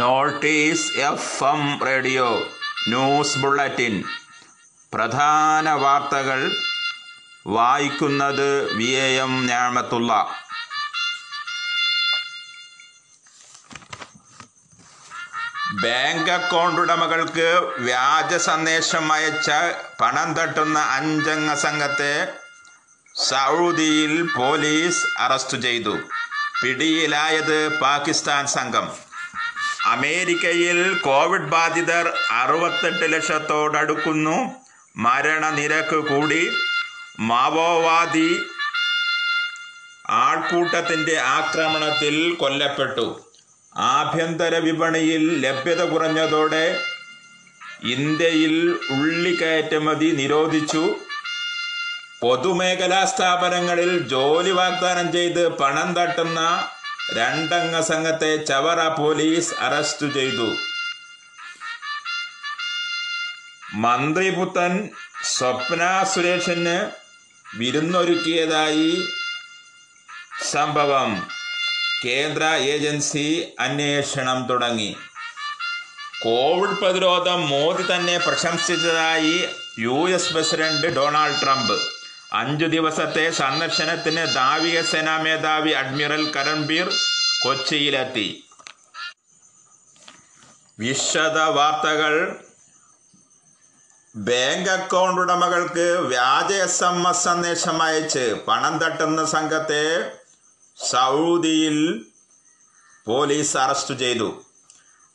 Notice F M radio news bulletin പ്രധാന വാർത്തകൾ വായിക്കുന്നത് വി എ എം ഞാമത്തുള്ള. ബാങ്ക് അക്കൗണ്ട് ഉടമകൾക്ക് വ്യാജ സന്ദേശം അയച്ച പണം തട്ടുന്ന അഞ്ചംഗ സംഘത്തെ സൗദിയിൽ പോലീസ് അറസ്റ്റ് ചെയ്തു. പിടിയിലായത് പാകിസ്ഥാൻ സംഘം. അമേരിക്കയിൽ കോവിഡ് ബാധിതർ അറുപത്തെട്ട് ലക്ഷത്തോടടുക്കുന്നു. മരണനിരക്ക് കൂടി. മാവോവാദി ആൾക്കൂട്ടത്തിന്റെ ആക്രമണത്തിൽ കൊല്ലപ്പെട്ടു. ആഭ്യന്തര വിപണിയിൽ ലഭ്യത കുറഞ്ഞതോടെ ഇന്ത്യയിൽ ഉള്ളിക്കയറ്റുമതി നിരോധിച്ചു. പൊതുമേഖലാ സ്ഥാപനങ്ങളിൽ ജോലി വാഗ്ദാനം ചെയ്ത് പണം തട്ടുന്ന രണ്ടംഗ സംഘത്തെ ചവറ പോലീസ് അറസ്റ്റ് ചെയ്തു. മന്ത്രിപുത്തൻ സ്വപ്ന സുരേഷിന് വിരുന്നൊരുക്കിയതായി സംഭവം. കേന്ദ്ര ഏജൻസി അന്വേഷണം തുടങ്ങി. കോവിഡ് പ്രതിരോധം മോദി തന്നെ പ്രശംസിച്ചതായി U S president Donald Trump. അഞ്ചു ദിവസത്തെ സന്ദർശനത്തിന് നാവികസേനാ മേധാവി അഡ്മിറൽ കരൺബീർ കൊച്ചിയിലെത്തി. വിശദ വാർത്തകൾ. ബാങ്ക് അക്കൗണ്ട് ഉടമകൾക്ക് വ്യാജ എസ് എം എസ് സന്ദേശം അയച്ച് പണം തട്ടുന്ന സംഘത്തെ സൗദിയിൽ പോലീസ് അറസ്റ്റ് ചെയ്തു.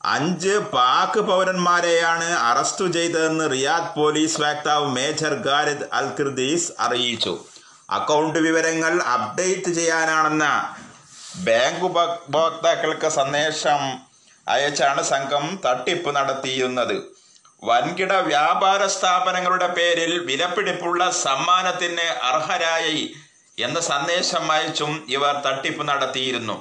അഞ്ച് പാക് പൗരന്മാരെയാണ് അറസ്റ്റ് ചെയ്തതെന്ന് റിയാദ് പോലീസ് വക്താവ് മേജർ ഖാലിദ് അൽ ഖിർദീസ് അറിയിച്ചു. അക്കൗണ്ട് വിവരങ്ങൾ അപ്ഡേറ്റ് ചെയ്യാനാണെന്ന ബാങ്ക് ഉപഭോക്താക്കൾക്ക് സന്ദേശം അയച്ചാണ് സംഘം തട്ടിപ്പ് നടത്തിയിരുന്നത്. വൻകിട വ്യാപാര സ്ഥാപനങ്ങളുടെ പേരിൽ വിലപിടിപ്പുള്ള സമ്മാനത്തിന് അർഹരായി എന്ന സന്ദേശം അയച്ചും ഇവർ തട്ടിപ്പ് നടത്തിയിരുന്നു.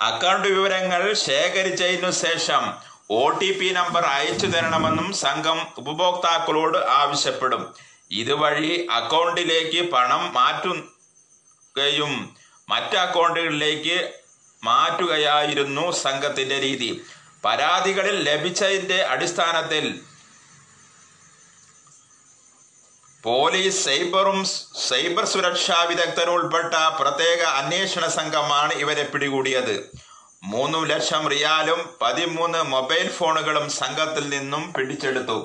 അക്കൗണ്ട് വിവരങ്ങൾ ശേഖരിച്ചതിനു ശേഷം ഒ ടി പി നമ്പർ അയച്ചു തരണമെന്നും സംഘം ഉപഭോക്താക്കളോട് ആവശ്യപ്പെടും. ഇതുവഴി അക്കൗണ്ടിലേക്ക് പണം മാറ്റുകയും മറ്റ് അക്കൗണ്ടുകളിലേക്ക് മാറ്റുകയായിരുന്നു സംഘത്തിന്റെ രീതി. പരാതികളിൽ ലഭിച്ചതിന്റെ അടിസ്ഥാനത്തിൽ പോലീസ് സൈബറും സൈബർ സുരക്ഷാ വിദഗ്ധരും ഉൾപ്പെട്ട പ്രത്യേക അന്വേഷണ സംഘമാണ് ഇവരെ പിടികൂടിയത്. മൂന്ന് ലക്ഷം റിയാലും പതിമൂന്ന് മൊബൈൽ ഫോണുകളും സംഘത്തിൽ നിന്നും പിടിച്ചെടുത്തു.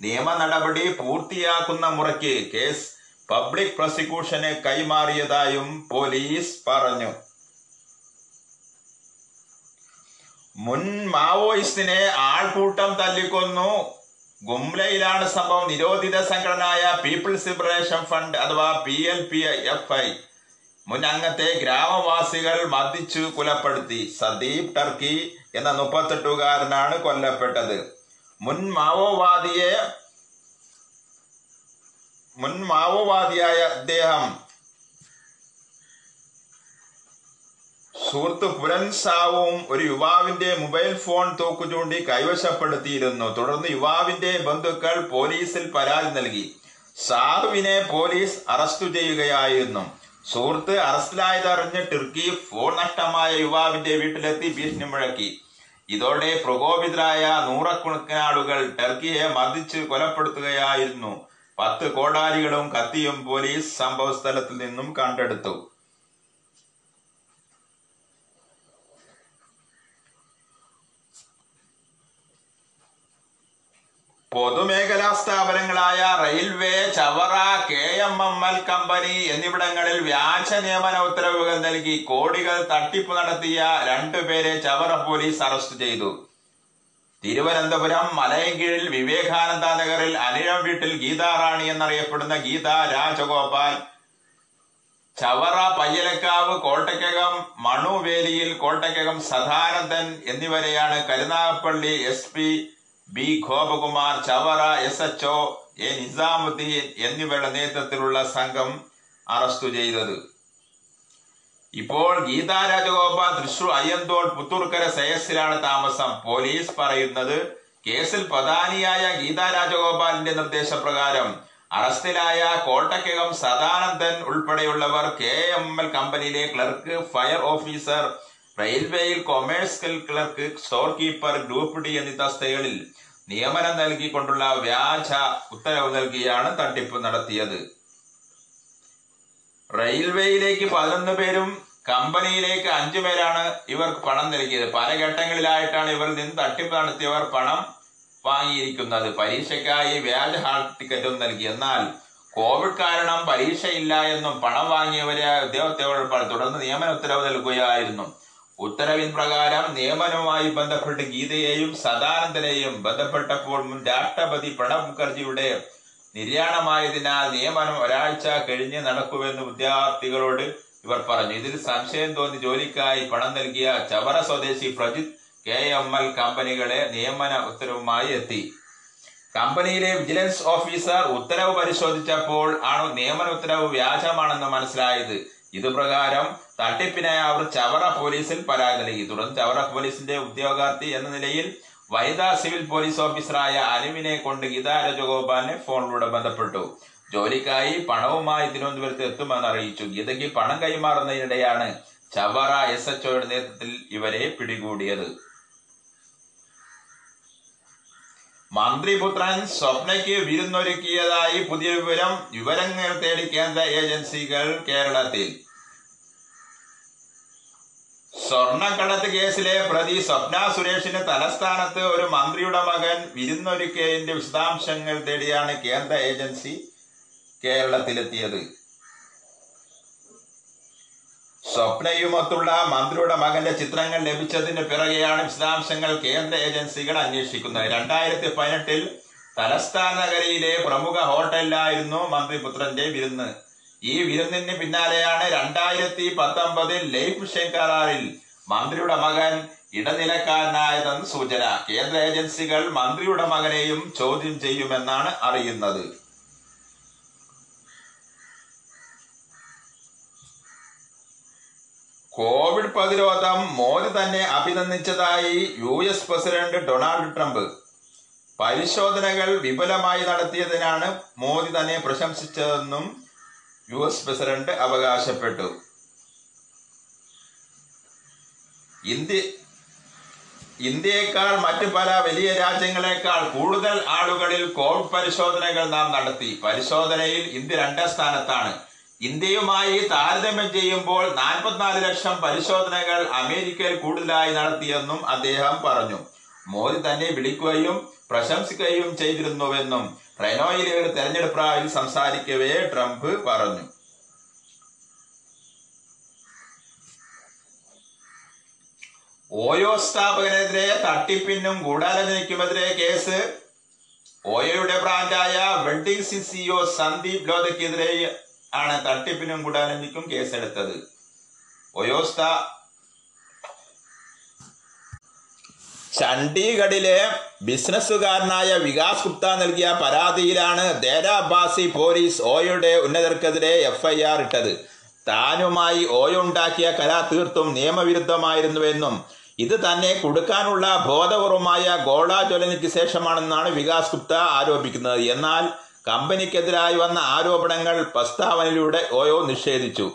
നിയമ നടപടി പൂർത്തിയാക്കുന്ന മുറയ്ക്ക് കേസ് പബ്ലിക് പ്രോസിക്യൂഷന് കൈമാറിയതായും പോലീസ് പറഞ്ഞു. മുൻ മാവോയിസ്റ്റിനെ ആൾക്കൂട്ടം തല്ലിക്കൊന്നു. ഗുംലയിലാണ് സംഭവം. നിരോധിത സംഘടനയായ പീപ്പിൾസ് ലിബറേഷൻ ഫണ്ട് അഥവാ P L P F I മുൻ അംഗത്തെ ഗ്രാമവാസികൾ മർദ്ദിച്ചു കൊലപ്പെടുത്തി. സദീപ് ടർക്കി എന്ന മുപ്പത്തെട്ടുകാരനാണ് കൊല്ലപ്പെട്ടത്. മുൻ മാവോവാദിയെ മുൻ മാവോവാദിയായ അദ്ദേഹം സുഹൃത്ത് പുരൻസാവും ഒരു യുവാവിന്റെ മൊബൈൽ ഫോൺ തൂക്കുചൂണ്ടി കൈവശപ്പെടുത്തിയിരുന്നു. തുടർന്ന് യുവാവിന്റെ ബന്ധുക്കൾ പോലീസിൽ പരാതി നൽകി. സാഹുവിനെ പോലീസ് അറസ്റ്റ് ചെയ്യുകയായിരുന്നു. സുഹൃത്ത് അറസ്റ്റിലായതറിഞ്ഞ് ടിർക്കി ഫോൺ നഷ്ടമായ യുവാവിന്റെ വീട്ടിലെത്തി ഭീഷണി മുഴക്കി. ഇതോടെ പ്രകോപിതരായ നൂറക്കണക്കിന് ആളുകൾ ടർക്കിയെ മർദ്ദിച്ച് കൊലപ്പെടുത്തുകയായിരുന്നു. പത്ത് കോടാലികളും കത്തിയും പോലീസ് സംഭവസ്ഥലത്തിൽ നിന്നും കണ്ടെടുത്തു. പൊതുമേഖലാ സ്ഥാപനങ്ങളായ railway Chavara K M M L company എന്നിവിടങ്ങളിൽ വ്യാജ നിയമന ഉത്തരവുകൾ നൽകി കോടികൾ തട്ടിപ്പ് നടത്തിയ രണ്ടുപേരെ ചവറ പോലീസ് അറസ്റ്റ് ചെയ്തു. തിരുവനന്തപുരം മലയങ്കീഴിൽ വിവേകാനന്ദ നഗറിൽ അനിഴം വീട്ടിൽ ഗീതാറാണി എന്നറിയപ്പെടുന്ന ഗീത രാജഗോപാൽ. ചവറ പയ്യലക്കാവ് കോട്ടയ്ക്കകം മണുവേലിയിൽ കോട്ടയ്ക്കകം സദാനന്ദൻ എന്നിവരെയാണ് Karunagappally S B Gopakumar Chavara S H O A Nizamuddin എന്നിവരുടെ നേതൃത്വത്തിലുള്ള സംഘം അറസ്റ്റ് ചെയ്തത്. ഇപ്പോൾ ഗീതാ രാജഗോപാൽ തൃശൂർ അയ്യന്തോൾ പുത്തൂർക്കര സയസിലാണ് താമസം. പോലീസ് പറയുന്നത് കേസിൽ പ്രധാനിയായ ഗീതാ രാജഗോപാലിന്റെ നിർദ്ദേശപ്രകാരം അറസ്റ്റിലായ കോട്ടക്കകം സദാനന്ദൻ ഉൾപ്പെടെയുള്ളവർ കെ എം എൽ കമ്പനിയിലെ ക്ലർക്ക് ഫയർ ഓഫീസർ റെയിൽവേയിൽ commercial clerk storekeeper group D എന്നീ തസ്തികകളിൽ നിയമനം നൽകിക്കൊണ്ടുള്ള വ്യാജ ഉത്തരവ് നൽകിയാണ് തട്ടിപ്പ് നടത്തിയത്. റെയിൽവേയിലേക്ക് പതിനൊന്ന് പേരും കമ്പനിയിലേക്ക് അഞ്ചു പേരാണ് ഇവർക്ക് പണം നൽകിയത്. പല ഘട്ടങ്ങളിലായിട്ടാണ് ഇവർ നിന്ന് തട്ടിപ്പ് നടത്തിയവർ പണം വാങ്ങിയിരിക്കുന്നത്. പരീക്ഷയ്ക്കായി വ്യാജ ഹാൾ ടിക്കറ്റും നൽകി. എന്നാൽ കോവിഡ് കാരണം പരീക്ഷയില്ല എന്നും പണം വാങ്ങിയവരെ ഉദ്യോഗസ്ഥരോട് തുടർന്ന് നിയമന ഉത്തരവ് നൽകുകയായിരുന്നു. ഉത്തരവിൻ പ്രകാരം നിയമനവുമായി ബന്ധപ്പെട്ട് ഗീതയെയും സദാനന്ദനെയും ബന്ധപ്പെട്ടപ്പോൾ മുൻ രാഷ്ട്രപതി പ്രണബ് മുഖർജിയുടെ നിര്യാണമായതിനാൽ നിയമനം ഒരാഴ്ച കഴിഞ്ഞ് നടക്കുമെന്ന് വിദ്യാർത്ഥികളോട് ഇവർ പറഞ്ഞു. ഇതിൽ സംശയം തോന്നി ജോലിക്കായി പണം നൽകിയ ചവറ സ്വദേശി പ്രജിത് കെ എം എൽ കമ്പനികളെ നിയമന ഉത്തരവുമായി എത്തി. കമ്പനിയിലെ വിജിലൻസ് ഓഫീസർ ഉത്തരവ് പരിശോധിച്ചപ്പോൾ ആണ് നിയമന ഉത്തരവ് വ്യാജമാണെന്ന് മനസ്സിലായത്. ഇതുപ്രകാരം തട്ടിപ്പിനായി അവർ ചവറ പോലീസിൽ പരാതി നൽകി. തുടർന്ന് ചവറ പോലീസിന്റെ ഉദ്യോഗാർത്ഥി എന്ന നിലയിൽ വൈദാ സിവിൽ പോലീസ് ഓഫീസറായ അനുവിനെ കൊണ്ട് ഗീതാ രാജഗോപാലിനെ ഫോണിലൂടെ ബന്ധപ്പെട്ടു. ജോലിക്കായി പണവുമായി തിരുവനന്തപുരത്ത് എത്തുമെന്ന് അറിയിച്ചു. ഗീതയ്ക്ക് പണം കൈമാറുന്നതിനിടെയാണ് ചവറ എസ് എച്ച് ഒയുടെ നേതൃത്വത്തിൽ ഇവരെ പിടികൂടിയത്. മന്ത്രിപുത്രൻ സ്വപ്നയ്ക്ക് വിരുന്നൊരുക്കിയതായി പുതിയ വിവരം വിവരങ്ങൾ തേടി കേന്ദ്ര ഏജൻസികൾ കേരളത്തിൽ. സ്വർണക്കടത്ത് കേസിലെ പ്രതി സ്വപ്ന സുരേഷിന് തലസ്ഥാനത്ത് ഒരു മന്ത്രിയുടെ മകൻ വിരുന്നൊരുക്കിയതിന്റെ വിശദാംശങ്ങൾ തേടിയാണ് കേന്ദ്ര ഏജൻസി കേരളത്തിലെത്തിയത്. സ്വപ്നയുമൊത്തുള്ള മന്ത്രിയുടെ മകന്റെ ചിത്രങ്ങൾ ലഭിച്ചതിന് പിറകെയാണ് വിശദാംശങ്ങൾ കേന്ദ്ര ഏജൻസികൾ അന്വേഷിക്കുന്നത്. രണ്ടായിരത്തി പതിനെട്ടിൽ തലസ്ഥാന നഗരിയിലെ പ്രമുഖ ഹോട്ടലിലായിരുന്നു മന്ത്രി പുത്രന്റെ വിരുന്ന്. ഈ വിരുന്നിന് പിന്നാലെയാണ് രണ്ടായിരത്തി പത്തൊമ്പതിൽ ലൈഫ് മിഷൻ കരാറിൽ മന്ത്രിയുടെ മകൻ ഇടനിലക്കാരനായതെന്ന് സൂചന. കേന്ദ്ര ഏജൻസികൾ മന്ത്രിയുടെ മകനെയും ചോദ്യം ചെയ്യുമെന്നാണ് അറിയുന്നത്. കോവിഡ് പ്രതിരോധം മോദി തന്നെ അഭിനന്ദിച്ചതായി U S president Donald Trump. പരിശോധനകൾ വിപുലമായി നടത്തിയതിനാണ് മോദി തന്നെ പ്രശംസിച്ചതെന്നും യു എസ് പ്രസിഡന്റ് അവകാശപ്പെട്ടു. ഇന്ത്യ ഇന്ത്യയേക്കാൾ മറ്റു പല വലിയ രാജ്യങ്ങളെക്കാൾ കൂടുതൽ ആളുകളിൽ കോവിഡ് പരിശോധനകൾ നാം നടത്തി. പരിശോധനയിൽ ഇന്ത്യ രണ്ടാം സ്ഥാനത്താണ്. ഇന്ത്യയുമായി താരതമ്യം ചെയ്യുമ്പോൾ നാൽപ്പത്തിനാല് ലക്ഷം പരിശോധനകൾ അമേരിക്കയിൽ കൂടുതലായി നടത്തിയെന്നും അദ്ദേഹം പറഞ്ഞു. മോദി തന്നെ വിളിക്കുകയും പ്രശംസിക്കുകയും ചെയ്തിരുന്നുവെന്നും റെനോയിലെ ഒരു തെരഞ്ഞെടുപ്പ് റാലിയിൽ സംസാരിക്കവേ ട്രംപ് പറഞ്ഞു. ഓയോ സ്ഥാപകനെതിരെ തട്ടിപ്പിനും ഗൂഢാലോചനയ്ക്കുമെതിരെ കേസ്. ഓയോയുടെ ബ്രാൻഡായ വെഡിംഗ് സിസിഒ സന്ദീപ് ലോധയ്ക്കെതിരെ ആണ് തട്ടിപ്പിനും ഗൂഢാലോചനയ്ക്കും കേസെടുത്തത്. ഒയോസ്ത ചണ്ഡീഗഡിലെ ബിസിനസ്സുകാരനായ വികാസ് ഗുപ്ത നൽകിയ പരാതിയിലാണ് ദേര അബ്ബാസി പോലീസ് ഓയുടെ ഉന്നതർക്കെതിരെ എഫ്ഐആർ ഇട്ടത്. താനുമായി ഓയോ ഉണ്ടാക്കിയ കരാർ തീർത്തും നിയമവിരുദ്ധമായിരുന്നുവെന്നും ഇത് തന്നെ കൊടുക്കാനുള്ള ബോധപൂർവമായ ഗോളാജ്വലനയ്ക്ക് ശേഷമാണെന്നാണ് വികാസ് ഗുപ്ത ആരോപിക്കുന്നത്. എന്നാൽ കമ്പനിക്കെതിരായി വന്ന ആരോപണങ്ങൾ പ്രസ്താവനയിലൂടെ ഓയോ നിഷേധിച്ചു.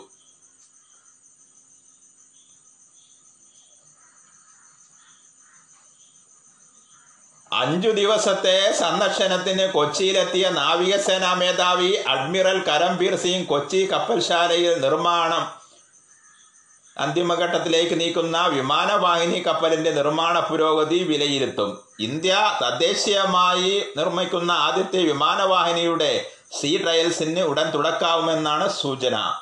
അഞ്ചു ദിവസത്തെ സന്ദർശനത്തിന് കൊച്ചിയിലെത്തിയ നാവികസേനാ മേധാവി അഡ്മിറൽ കരംബീർ സിംഗ് കൊച്ചി കപ്പൽശാലയിൽ നിർമ്മാണം അന്തിമഘട്ടത്തിലേക്ക് നീക്കുന്ന വിമാനവാഹിനി കപ്പലിന്റെ നിർമ്മാണ പുരോഗതി വിലയിരുത്തും. ഇന്ത്യ തദ്ദേശീയമായി നിർമ്മിക്കുന്ന ആദ്യത്തെ വിമാനവാഹിനിയുടെ സീ ട്രയൽസിന് ഉടൻ തുടക്കാവുമെന്നാണ് സൂചന.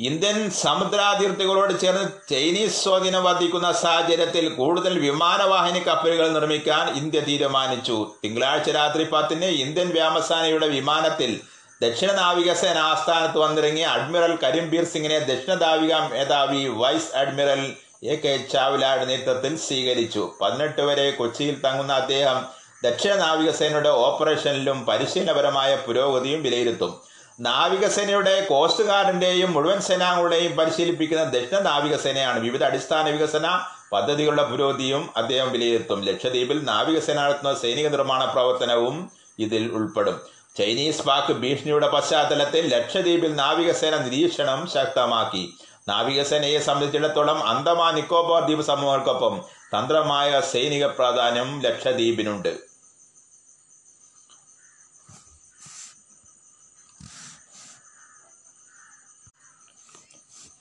ഇന്ത്യൻ സമുദ്രാതിർത്തികളോട് ചേർന്ന് ചൈനീസ് സ്വാധീനം വർദ്ധിക്കുന്ന സാഹചര്യത്തിൽ കൂടുതൽ വിമാനവാഹിനി കപ്പലുകൾ നിർമ്മിക്കാൻ ഇന്ത്യ തീരുമാനിച്ചു. തിങ്കളാഴ്ച രാത്രി പത്തിന് ഇന്ത്യൻ വ്യോമസേനയുടെ വിമാനത്തിൽ ദക്ഷിണ നാവികസേന ആസ്ഥാനത്ത് വന്നിറങ്ങിയ അഡ്മിറൽ കരിംബീർ സിംഗിനെ ദക്ഷിണ നാവിക മേധാവി വൈസ് അഡ്മിറൽ എ കെ ചാവലാട് നേതൃത്വത്തിൽ സ്വീകരിച്ചു. പതിനെട്ട് വരെ കൊച്ചിയിൽ തങ്ങുന്ന അദ്ദേഹം ദക്ഷിണ നാവികസേനയുടെ ഓപ്പറേഷനിലും പരിശീലനപരമായ പുരോഗതിയും വിലയിരുത്തും. നാവികസേനയുടെ കോസ്റ്റ് ഗാർഡിന്റെയും മുഴുവൻ സേനാംഗങ്ങളുടെയും പരിശീലിപ്പിക്കുന്ന ദക്ഷിണ നാവികസേനയാണ് വിവിധ അടിസ്ഥാന വികസന പദ്ധതികളുടെ പുരോഗതിയും അദ്ദേഹം വിലയിരുത്തും. ലക്ഷദ്വീപിൽ നാവികസേന നടത്തുന്ന സൈനിക നിർമ്മാണ പ്രവർത്തനവും ഇതിൽ ഉൾപ്പെടും. ചൈനീസ് പാക് ഭീഷണിയുടെ പശ്ചാത്തലത്തിൽ ലക്ഷദ്വീപിൽ നാവികസേന നിരീക്ഷണം ശക്തമാക്കി. നാവികസേനയെ സംബന്ധിച്ചിടത്തോളം അന്തമാൻ നിക്കോബാർ ദ്വീപ് സമൂഹങ്ങൾക്കൊപ്പം തന്ത്രമായ സൈനിക പ്രാധാന്യം ലക്ഷദ്വീപിനുണ്ട്.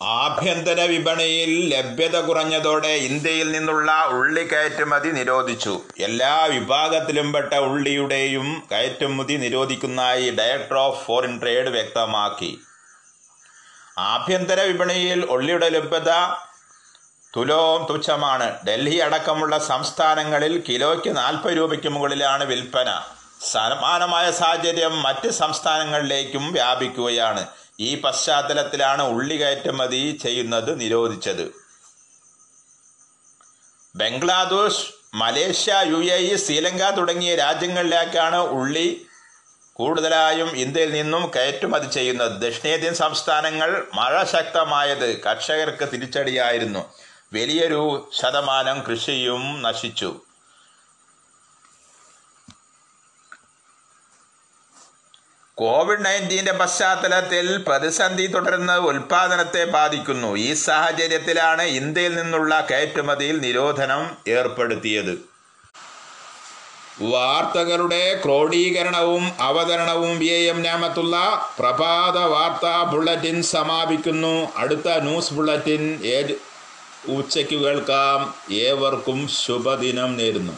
ആഭ്യന്തര വിപണിയിൽ ലഭ്യത കുറഞ്ഞതോടെ ഇന്ത്യയിൽ നിന്നുള്ള ഉള്ളി കയറ്റുമതി നിരോധിച്ചു. എല്ലാ വിഭാഗത്തിലും പെട്ട ഉള്ളിയുടെയും കയറ്റുമതി നിരോധിക്കുന്നതായി ഡയറക്ടർ ഓഫ് ഫോറിൻ ട്രേഡ് വ്യക്തമാക്കി. ആഭ്യന്തര വിപണിയിൽ ഉള്ളിയുടെ ലഭ്യത തുലോം തുച്ഛമാണ്. ഡൽഹി അടക്കമുള്ള സംസ്ഥാനങ്ങളിൽ കിലോയ്ക്ക് നാൽപ്പത് രൂപയ്ക്ക് മുകളിലാണ് വിൽപ്പന. സമാനമായ സാഹചര്യം മറ്റ് സംസ്ഥാനങ്ങളിലേക്കും വ്യാപിക്കുകയാണ്. ഈ പശ്ചാത്തലത്തിലാണ് ഉള്ളി കയറ്റുമതി ചെയ്യുന്നത് നിരോധിച്ചത്. Bangladesh Malaysia U A E Sri Lanka തുടങ്ങിയ രാജ്യങ്ങളിലേക്കാണ് ഉള്ളി കൂടുതലായും ഇന്ത്യയിൽ നിന്നും കയറ്റുമതി ചെയ്യുന്നത്. ദക്ഷിണേന്ത്യൻ സംസ്ഥാനങ്ങൾ മഴ ശക്തമായത് കർഷകർക്ക് തിരിച്ചടിയായിരുന്നു. വലിയൊരു ശതമാനം കൃഷിയും നശിച്ചു. കോവിഡ് നയന്റീന്റെ പശ്ചാത്തലത്തിൽ പ്രതിസന്ധി തുടർന്ന് ഉൽപാദനത്തെ ബാധിക്കുന്നു. ഈ സാഹചര്യത്തിലാണ് ഇന്ത്യയിൽ നിന്നുള്ള കയറ്റുമതിയിൽ നിരോധനം ഏർപ്പെടുത്തിയത്. വാർത്തകളുടെ ക്രോഡീകരണവും അവതരണവും വി എം ഞാമത്തുള്ള പ്രഭാത വാർത്താ ബുള്ളറ്റിൻ സമാപിക്കുന്നു. അടുത്ത ന്യൂസ് ബുള്ളറ്റിൻ ഉച്ചയ്ക്ക് കേൾക്കാം. ഏവർക്കും ശുഭദിനം നേരുന്നു.